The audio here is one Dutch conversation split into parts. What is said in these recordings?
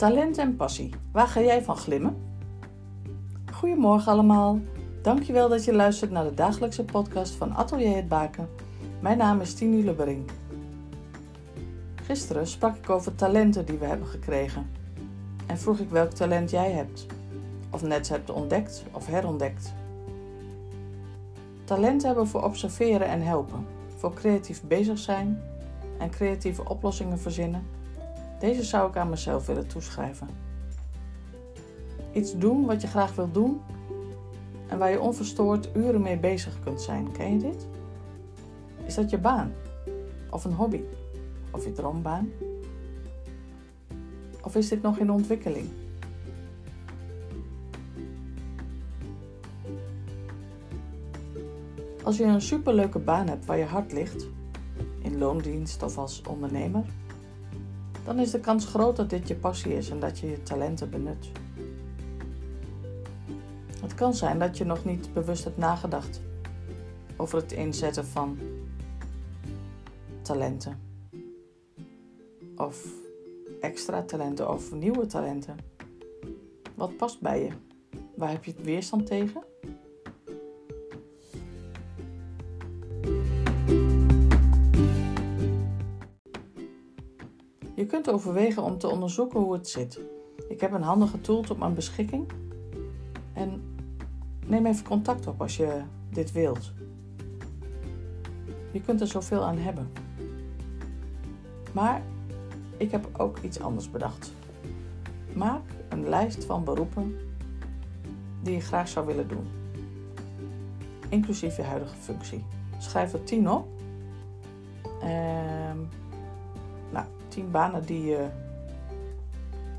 Talent en passie. Waar ga jij van glimmen? Goedemorgen allemaal. Dankjewel dat je luistert naar de dagelijkse podcast van Atelier Het Baken. Mijn naam is Tini Lubberink. Gisteren sprak ik over talenten die we hebben gekregen. En vroeg ik welk talent jij hebt. Of net hebt ontdekt of herontdekt. Talent hebben voor observeren en helpen. Voor creatief bezig zijn en creatieve oplossingen verzinnen deze zou ik aan mezelf willen toeschrijven. Iets doen wat je graag wilt doen en waar je onverstoord uren mee bezig kunt zijn. Ken je dit? Is dat je baan? Of een hobby? Of je droombaan? Of is dit nog in ontwikkeling? Als je een superleuke baan hebt waar je hart ligt, in loondienst of als ondernemer, dan is de kans groot dat dit je passie is en dat je je talenten benut. Het kan zijn dat je nog niet bewust hebt nagedacht over het inzetten van talenten. Of extra talenten of nieuwe talenten. Wat past bij je? Waar heb je weerstand tegen? Kunt overwegen om te onderzoeken hoe het zit. Ik heb een handige tool op mijn beschikking. En neem even contact op als je dit wilt. Je kunt er zoveel aan hebben. Maar ik heb ook iets anders bedacht. Maak een lijst van beroepen die je graag zou willen doen. Inclusief je huidige functie. Schrijf er 10 op. Ehm, 10 banen die je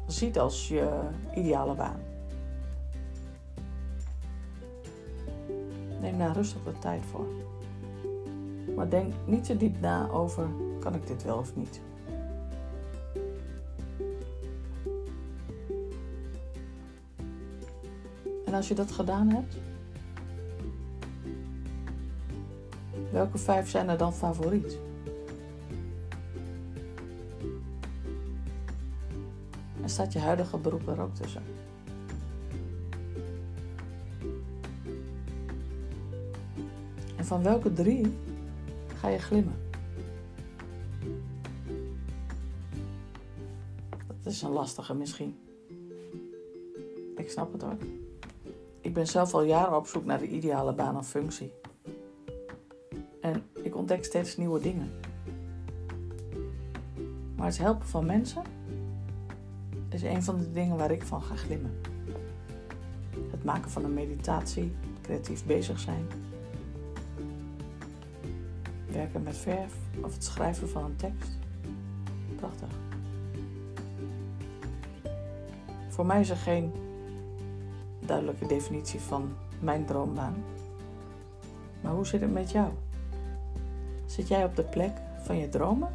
ziet als je ideale baan. Neem daar rustig de tijd voor. Maar denk niet te diep na over: kan ik dit wel of niet? En als je dat gedaan hebt, welke vijf zijn er dan favoriet? Staat je huidige beroep er ook tussen? En van welke drie ga je glimmen? Dat is een lastige misschien. Ik snap het hoor. Ik ben zelf al jaren op zoek naar de ideale baan of functie. En ik ontdek steeds nieuwe dingen. Maar het helpen van mensen is een van de dingen waar ik van ga glimmen. Het maken van een meditatie, creatief bezig zijn, werken met verf of het schrijven van een tekst. Prachtig. Voor mij is er geen duidelijke definitie van mijn droombaan. Maar hoe zit het met jou? Zit jij op de plek van je dromen?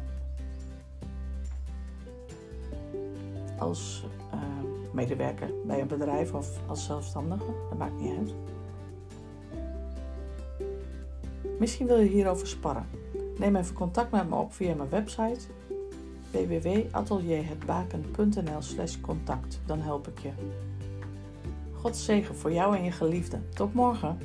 Als uh, medewerker bij een bedrijf of als zelfstandige, dat maakt niet uit. Misschien wil je hierover sparren. Neem even contact met me op via mijn website www.atelierhetbaken.nl slash contact. Dan help ik je. God zegen voor jou en je geliefde. Tot morgen.